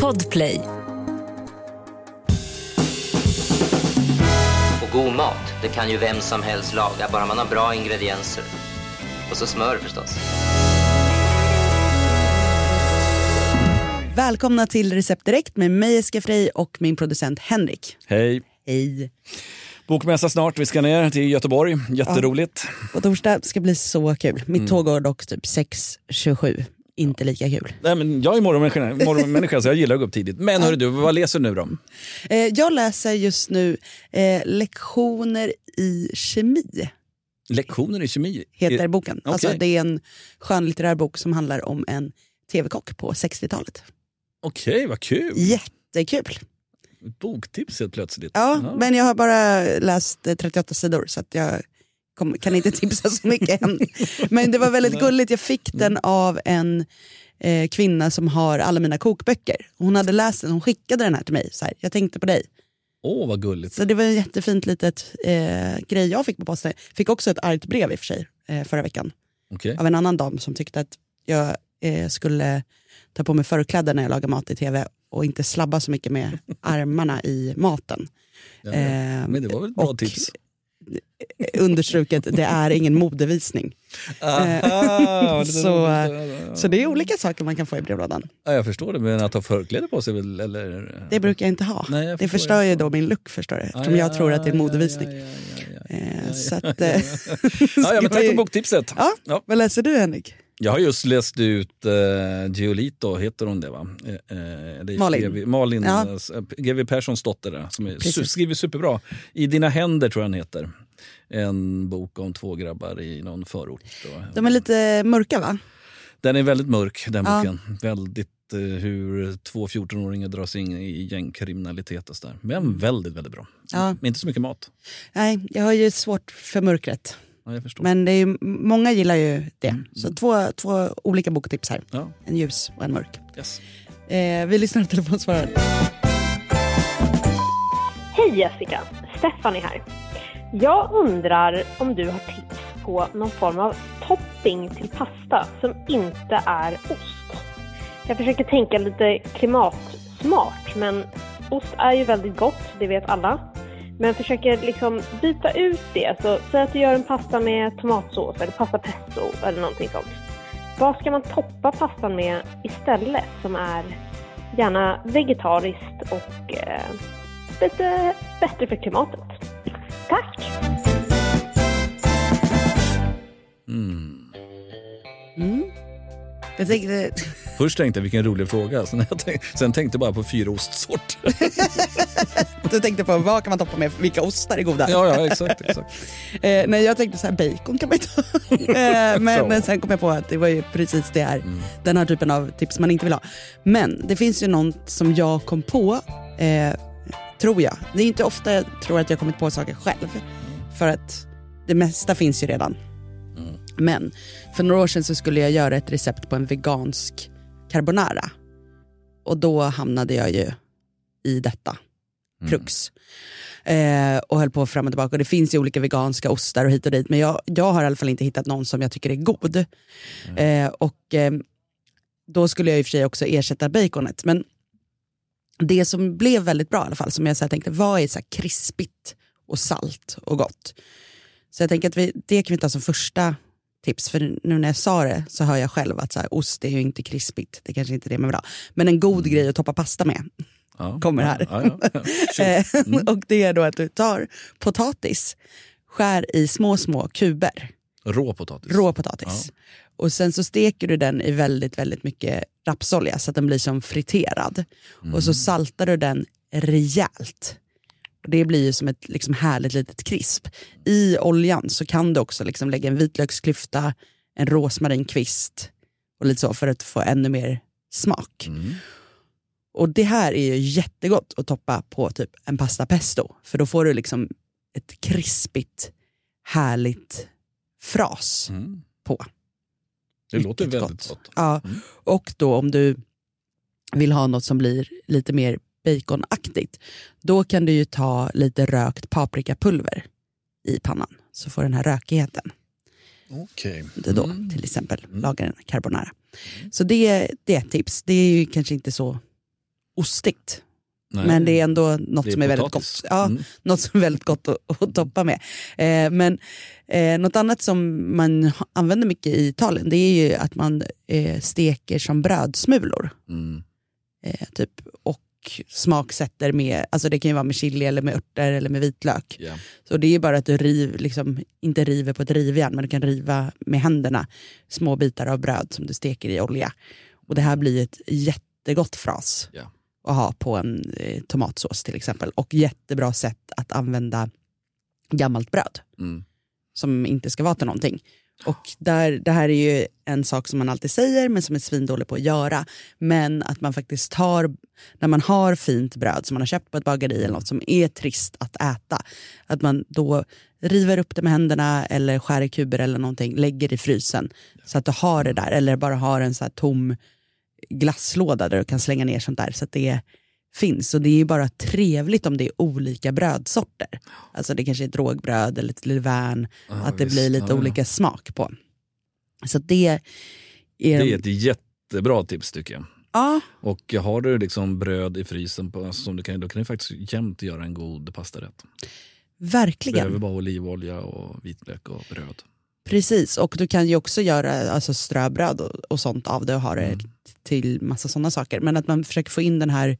Podplay. Och god mat, det kan ju vem som helst laga, bara man har bra ingredienser. Och så smör förstås. Välkomna till Recept Direkt med mig Eska Frey och min producent Henrik. Hej. Hej. Bokmässa snart, vi ska ner till Göteborg. Jätteroligt. På torsdag ska bli så kul. Mitt tåg går dock typ 6.27. Inte lika kul. Nej, men jag är morgonmänniska, morgonmänniska så jag gillar att gå upp tidigt. Men hörru du, vad läser du nu då? Eh, jag läser just nu eh, lektioner i kemi, Lektioner i kemi? heter boken. Okej. Alltså, det är en skönlitterär bok som handlar om en tv-kock på 60-talet. Okej, vad kul. Jättekul! Boktips helt plötsligt. Ja, men jag har bara läst eh, 38 sidor så jag kom, kan inte tipsa så mycket än. Men det var väldigt gulligt, jag fick den av en eh, kvinna som har alla mina kokböcker. Hon hade läst den, hon skickade den här till mig. Så här, jag tänkte på dig. Åh, vad gulligt. Så det var en jättefint litet eh, grej jag fick på posten. Fick också ett argt brev i och för sig eh, förra veckan. Okej. Av en annan dam som tyckte att jag eh, skulle ta på mig förkläder när jag lagar mat i tv och inte slabba så mycket med armarna i maten. Ja, ja. Eh, Men det var väl ett bra och- tips? Understruket, det är ingen modevisning. Aha, det så, Så det är olika saker man kan få i brevlådan. Ja, jag förstår det, men att ha förkläde på sig eller? Det brukar jag inte ha. Nej, det förstör ju då min look förstår du, eftersom Ja, jag tror att det är ja, modevisning. Ja, ja, ja, ja, ja. Eh, så att, ja, eh, ja, ja, men tack för boktipset. Ja, Ja. vad läser du Henrik? Jag har just läst ut uh, Giolito, heter hon det va? Eh, eh, det är Malin. GV, Malin, Ja. eh, GW Perssons dotter där, som är, su- skriver superbra. I dina händer tror jag den heter. En bok om två grabbar i någon förort. De är lite mörka va? Den är väldigt mörk den Ja. boken. Väldigt eh, hur två 14-åringar dras in i gängkriminalitet och sådär. Men väldigt, väldigt bra. Ja. Men inte så mycket mat. Nej, jag har ju svårt för mörkret. Ja, jag förstår. Men det är, många gillar ju det. Mm. Så två, två olika boktips här. Ja, En ljus och en mörk. yes. Eh, vi lyssnar på telefonsvararen. Hej Jessica! Stefan är här. Jag undrar om du har tips på någon form av topping till pasta som inte är ost. Jag försöker tänka lite klimatsmart, men ost är ju väldigt gott, det vet alla. Men jag försöker liksom byta ut det. Så säg att du gör en pasta med tomatsås eller pasta pesto eller någonting sånt. Vad ska man toppa pastan med istället som är gärna vegetariskt och eh, lite bättre för klimatet. Tack! Mm. Mm. Jag tänkte, Först tänkte jag vilken rolig fråga, sen, jag tänkte, sen tänkte jag bara på fyra ostsorter. du tänkte på vad kan man toppa med, vilka ostar är goda? ja, ja, exakt. exakt. Eh, nej, jag tänkte så här, bacon kan man ju ta. eh, men, men sen kom jag på att det var ju precis det här, den här typen av tips man inte vill ha. Men det finns ju något som jag kom på, eh, tror jag. Det är inte ofta jag tror att jag kommit på saker själv. För att det mesta finns ju redan. Men för några år sedan så skulle jag göra ett recept på en vegansk carbonara. Och då hamnade jag ju i detta krux. Eh, och höll på fram och tillbaka. Och det finns ju olika veganska ostar och hit och dit. Men jag, jag har i alla fall inte hittat någon som jag tycker är god. Eh, och eh, då skulle jag i och för sig också ersätta baconet. Men det som blev väldigt bra i alla fall, som jag så tänkte, vad är så krispigt och salt och gott? Så jag tänker att vi, det kan vi ta som första tips. För nu när jag sa det så hör jag själv att så här, ost är ju inte krispigt. Det kanske inte är det man vill ha. Men en god grej att toppa pasta med Ja, kommer här. Ja, ja. Shoot. Eh, och det är då att du tar potatis, skär i små, små kuber, Rå potatis. rå potatis. Och sen så steker du den i väldigt, väldigt mycket rapsolja så att den blir som friterad. Och så saltar du den rejält. Det blir ju som ett liksom härligt litet krisp. I oljan så kan du också liksom lägga en vitlöksklyfta, en rosmarinkvist och lite så för att få ännu mer smak. Och det här är ju jättegott att toppa på typ en pasta pesto. För då får du liksom ett krispigt, härligt fras Mm. på. Det låter Riktigt väldigt gott. Ja. Och då om du vill ha något som blir lite mer baconaktigt, då kan du ju ta lite rökt paprikapulver i pannan. Så får den här rökigheten. Okej. Du då Mm. till exempel lagar en carbonara. Så det, det är ett tips. Det är ju kanske inte så ostigt. Nej. Men det är ändå något är som är väldigt gott. Ja, Mm. Något som är väldigt gott att, att toppa med. Eh, men eh, något annat som man använder mycket i Italien det är ju att man eh, steker som brödsmulor. Mm. Eh, typ, och smaksätter med, alltså det kan ju vara med chili eller med örter eller med vitlök. Ja. Så det är bara att du riv, liksom, inte river på ett rivjärn men du kan riva med händerna små bitar av bröd som du steker i olja. Och det här blir ett jättegott fras Ja. att ha på en eh, tomatsås till exempel. Och jättebra sätt att använda gammalt bröd Mm. som inte ska vara till någonting. Och där, det här är ju en sak som man alltid säger men som är svindålig på att göra. Men att man faktiskt tar, när man har fint bröd som man har köpt på ett bageri eller något som är trist att äta. Att man då river upp det med händerna eller skär i kuber eller någonting, lägger i frysen. Så att du har det där eller bara har en så här tom glasslåda där du kan slänga ner sånt där. Så att det är finns. Och det är ju bara trevligt om det är olika brödsorter. Alltså det kanske är ett rågbröd eller ett levain. Ja, att det visst. blir lite Ja, ja. olika smak på. Så det är... Det är ett jättebra tips tycker jag. Ja, Och har du liksom bröd i frysen på, alltså, som du kan, då kan du faktiskt jämt göra en god pastarätt. verkligen. Behöver bara olivolja och vitlök och bröd. Precis, och du kan ju också göra alltså, ströbröd och, och sånt av det och ha det Mm. till massa sådana saker. Men att man försöker få in den här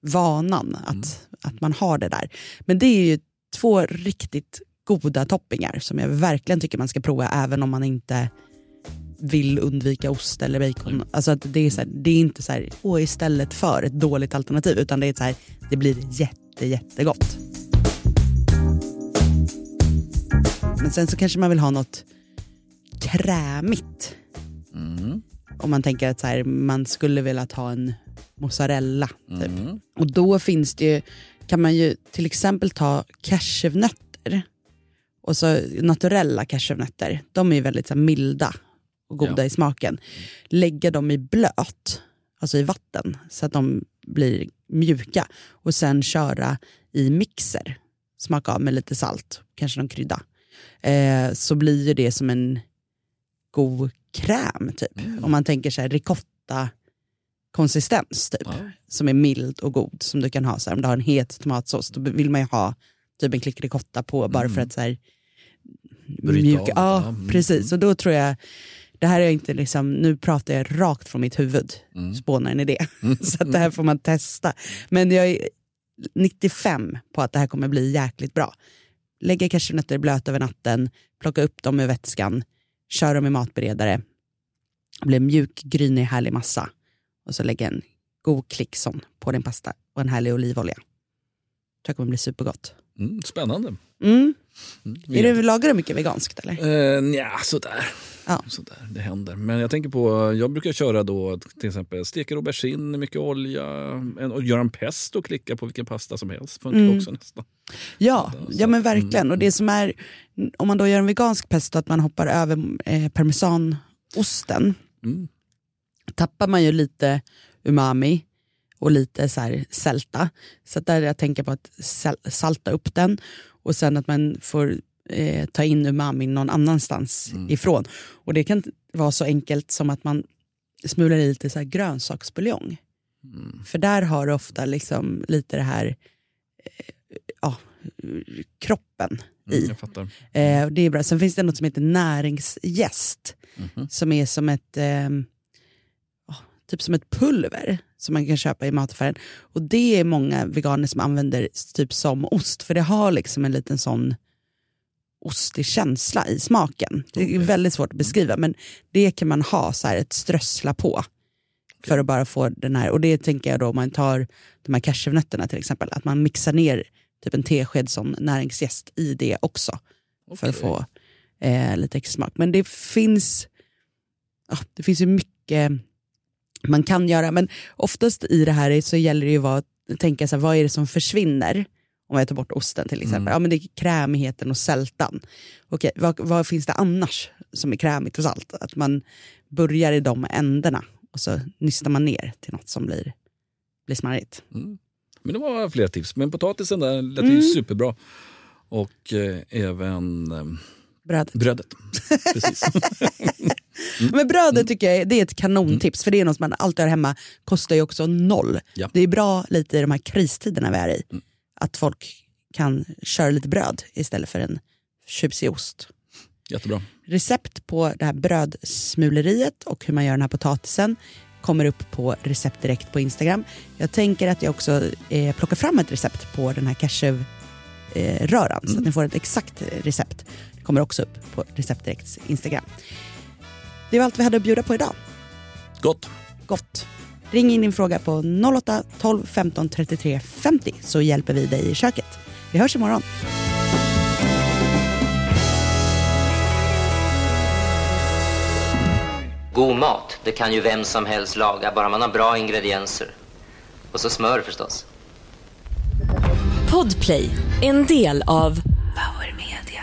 vanan att, Mm. att man har det där. Men det är ju två riktigt goda toppingar som jag verkligen tycker man ska prova även om man inte vill undvika ost eller bacon. Alltså att det, är så här, det är inte så här, åh, istället för ett dåligt alternativ utan det är så här, det blir jätte, jättegott. Men sen så kanske man vill ha något krämigt. Mm. Om man tänker att så här, man skulle vilja ha en mozzarella. Typ. Mm. Och då finns det ju, kan man ju till exempel ta cashewnötter. Och så naturella cashewnötter. De är ju väldigt så här, milda och goda Ja. i smaken. Lägga dem i blöt, alltså i vatten, så att de blir mjuka. Och sen köra i mixer. Smaka av med lite salt, kanske någon krydda. Eh, så blir ju det som en god kräm typ. Om man tänker så här ricotta konsistens typ. Ja. Som är mild och god. Som du kan ha så här, om du har en het tomatsås. Då vill man ju ha typ en klick ricotta på bara för att så här, mjuka. av. Ja, mm, precis. Och då tror jag, det här är inte liksom, nu pratar jag rakt från mitt huvud, Mm. spånar en idé. så att det här får man testa. Men jag är 95 på att det här kommer bli jäkligt bra. Lägga cashewnötter i blöt över natten, plocka upp dem ur vätskan, kör dem i matberedare, blir en mjuk, grynig, härlig massa. Och så lägga en god klick sån på din pasta och en härlig olivolja. tror jag kommer bli supergott. Mm. Spännande. Mm. Mm. Är du, lagar du mycket veganskt eller? Eh, nja, sådär. Ja. sådär. Det händer. Men jag tänker på, jag brukar köra då till exempel steker aubergine, mycket olja en, och göra en pesto och klicka på vilken pasta som helst. Funkar Mm. också nästan. Ja, Så- ja men verkligen. mm. Och det som är, om man då gör en vegansk pesto, att man hoppar över eh, parmesanosten, Mm. Tappar man ju lite umami och lite så här sälta. Så där jag tänker på att sal- salta upp den och sen att man får eh, ta in umami någon annanstans Mm. ifrån. Och det kan vara så enkelt som att man smular i lite så här grönsaksbuljong. Mm. För där har du ofta liksom lite det här eh, ja, kroppen i. Mm, jag fattar. Eh, och det är bra. Sen finns det något som heter näringsgäst. Mhm. Som är som ett, eh, typ som ett pulver som man kan köpa i mataffären. Och det är många veganer som använder typ som ost. För det har liksom en liten sån ostig känsla i smaken. Det är väldigt svårt att beskriva men det kan man ha så här ett strössla på. För att bara få den här, och det tänker jag då om man tar de här cashewnötterna till exempel, att man mixar ner typ en tesked som näringsgäst i det också. För att få eh, lite extra smak. Men det finns, ja, det finns ju mycket man kan göra, men oftast i det här så gäller det ju att tänka så här, vad är det som försvinner? Om jag tar bort osten till exempel. Mm. Ja, men det är krämigheten och sältan. Okej, vad, vad finns det annars som är krämigt och salt? Att man börjar i de ändarna och så nystar man ner till något som blir, blir smarrigt. Mm. Men det var fler tips. Men potatisen där lät Mm. ju superbra. Och eh, även eh, Brödet. brödet. Precis. Men brödet tycker jag det är ett kanontips, för det är något man alltid har hemma, kostar ju också noll. Ja. Det är bra lite i de här kristiderna vi är i, att folk kan köra lite bröd istället för en tjusig ost. Jättebra. Recept på det här brödsmuleriet och hur man gör den här potatisen kommer upp på recept direkt på Instagram. Jag tänker att jag också eh, plockar fram ett recept på den här cashew eh, röran så att ni får ett exakt recept. Det kommer också upp på recept direkts Instagram. Det var allt vi hade att bjuda på idag. Gott. Gott. Ring in din fråga på 08 12 15 33 50 så hjälper vi dig i köket. Vi hörs imorgon. God mat, det kan ju vem som helst laga, bara man har bra ingredienser. Och så smör förstås. Podplay, en del av Power Media.